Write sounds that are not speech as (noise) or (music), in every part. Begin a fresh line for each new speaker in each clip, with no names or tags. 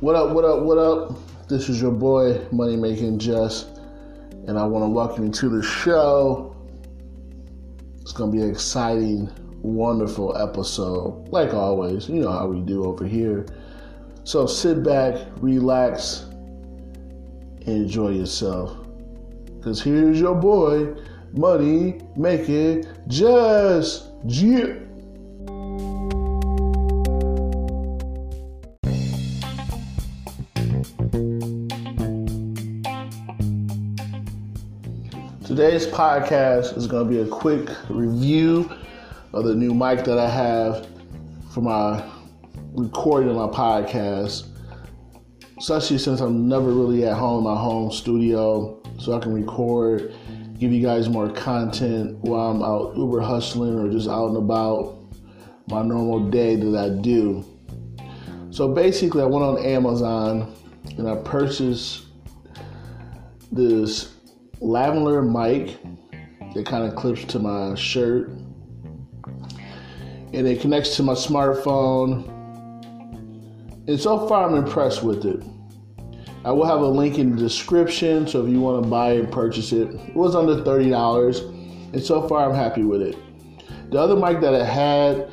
What up, what up, what up? This is your boy, Money Making Jess, and I want to welcome you to the show. It's going to be an exciting, wonderful episode. Like always, you know how we do over here. So sit back, relax, and enjoy yourself. Because here's your boy, Money Making Jess. Yeah. Today's podcast is going to be a quick review of the new mic that I have for my recording my podcast. Especially since I'm never really at home, in my home studio, so I can record, give you guys more content while I'm out Uber hustling or just out and about my normal day that I do. So basically, I went on Amazon and I purchased this lavalier mic that kind of clips to my shirt. And it connects to my smartphone. And so far i'm impressed with it. I will have a link in the description so if you want to buy and purchase it it was under $30 and so far i'm happy with it. The other mic that i had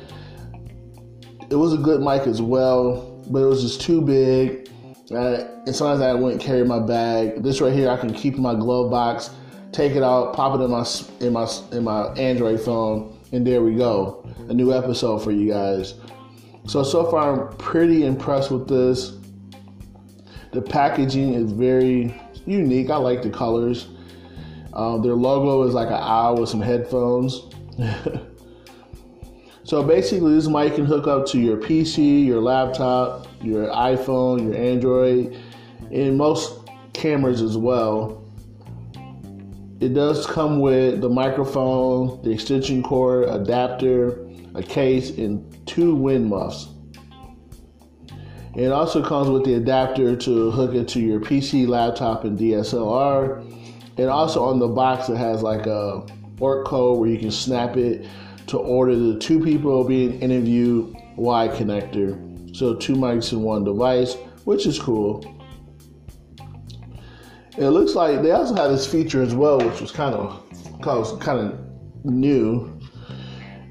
it was a good mic as well but it was just too big uh, and sometimes I wouldn't carry my bag. This right here, I can keep in my glove box, take it out, pop it in my in my in my Android phone, and there we go. A new episode for you guys. So so far, I'm pretty impressed with this. The packaging is very unique. I like the colors. Um, their logo is like an owl with some headphones. (laughs) so basically, this mic can hook up to your PC, your laptop, your iPhone, your Android, and most cameras as well. It does come with the microphone, the extension cord, adapter, a case, and two wind muffs. It also comes with the adapter to hook it to your PC, laptop, and DSLR. And also on the box, it has like a ORC code where you can snap it to order the two people being interviewed Y connector. So two mics in one device, which is cool. It looks like they also had this feature as well, which was kind of kind of new.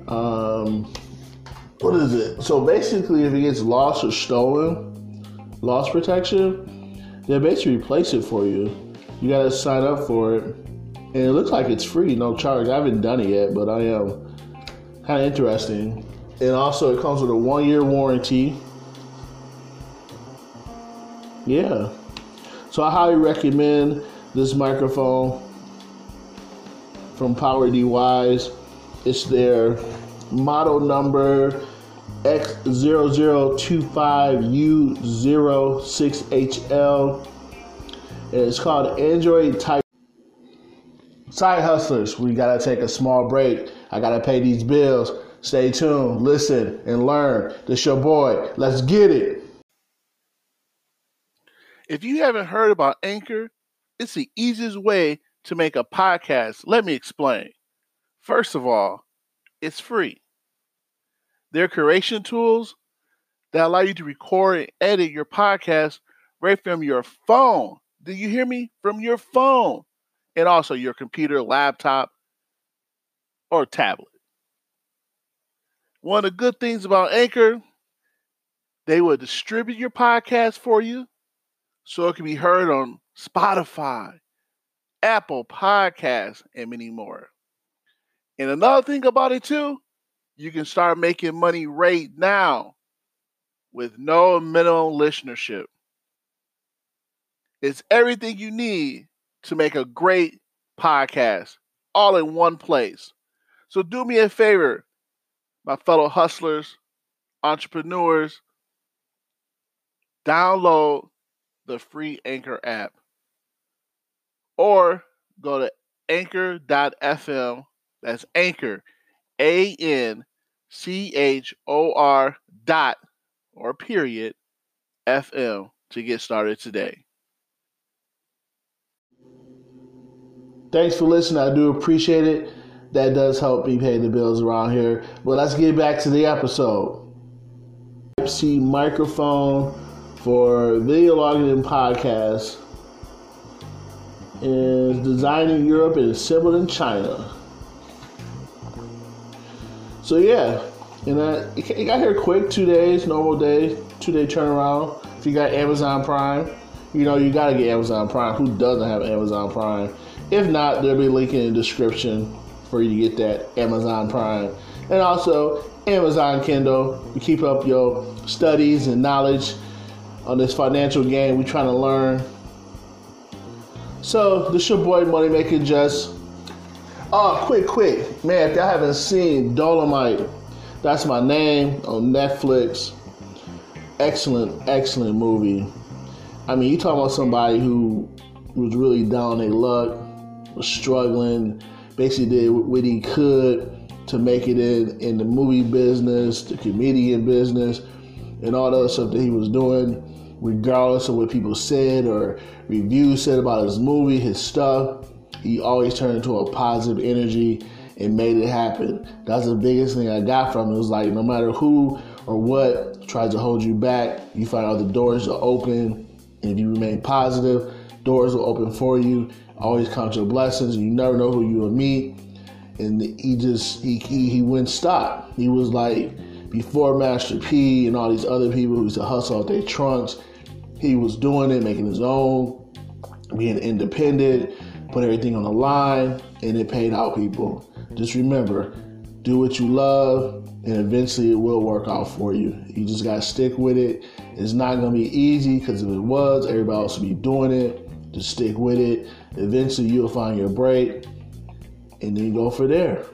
Um, what is it? So basically, if it gets lost or stolen, loss protection, they basically replace it for you. You got to sign up for it, and it looks like it's free, no charge. I haven't done it yet, but I am kind of interesting. And also, it comes with a one-year warranty yeah. So I highly recommend this microphone from PowerDeWise. It's their model number X0025U06HL. And it's called Android Type. Side hustlers, we gotta take a small break. I gotta pay these bills. Stay tuned, listen, and learn. This your boy. Let's get it.
If you haven't heard about Anchor, it's the easiest way to make a podcast. Let me explain. First of all, it's free. Their curation tools that allow you to record and edit your podcast right from your phone. Do you hear me? From your phone. And also your computer, laptop, or tablet. One of the good things about Anchor, they will distribute your podcast for you so it can be heard on Spotify, Apple Podcasts, and many more. And another thing about it too, you can start making money right now with no minimum listenership. It's everything you need to make a great podcast all in one place. So do me a favor, my fellow hustlers, entrepreneurs, download the free Anchor app or go to anchor.fm. That's Anchor, A N C H O R dot or period FM to get started today.
Thanks for listening. I do appreciate it. That does help me pay the bills around here. But let's get back to the episode. C microphone for Video Logging and Podcast is designed in Europe and assembled in China. So yeah, and uh, it got here quick, two days, normal day, two day turnaround. If you got Amazon Prime, you know you gotta get Amazon Prime. Who doesn't have Amazon Prime? If not, there'll be a link in the description for you to get that Amazon Prime. And also Amazon Kindle to keep up your studies and knowledge on this financial game we're trying to learn. So this your boy Moneymaker Jess. Oh, quick, quick, man! If y'all haven't seen Dolemite, that's my name on Netflix. Excellent, excellent movie. I mean, you talking about somebody who was really down their luck, was struggling, basically did what he could to make it in in the movie business, the comedian business, and all the other stuff that he was doing regardless of what people said or reviews said about his movie, his stuff, he always turned into a positive energy and made it happen. That's the biggest thing I got from it. It was like no matter who or what tries to hold you back, you find out the doors are open. And if you remain positive, doors will open for you. Always count your blessings. And you never know who you will meet. And he just he he, he wouldn't stop. He was like before Master P and all these other people who used to hustle out their trunks, he was doing it, making his own, being independent, put everything on the line, and it paid out people. Just remember, do what you love, and eventually it will work out for you. You just gotta stick with it. It's not gonna be easy because if it was, everybody else would be doing it. Just stick with it. Eventually you'll find your break, and then go for there.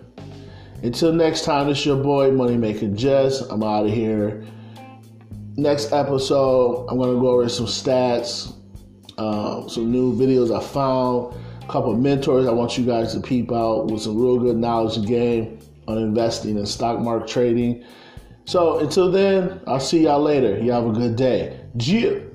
Until next time, it's your boy Money Moneymaker Jess. I'm out of here. Next episode, I'm gonna go over some stats, um, some new videos I found, a couple of mentors I want you guys to peep out with some real good knowledge and game on investing and stock market trading. So until then, I'll see y'all later. You have a good day. Jip.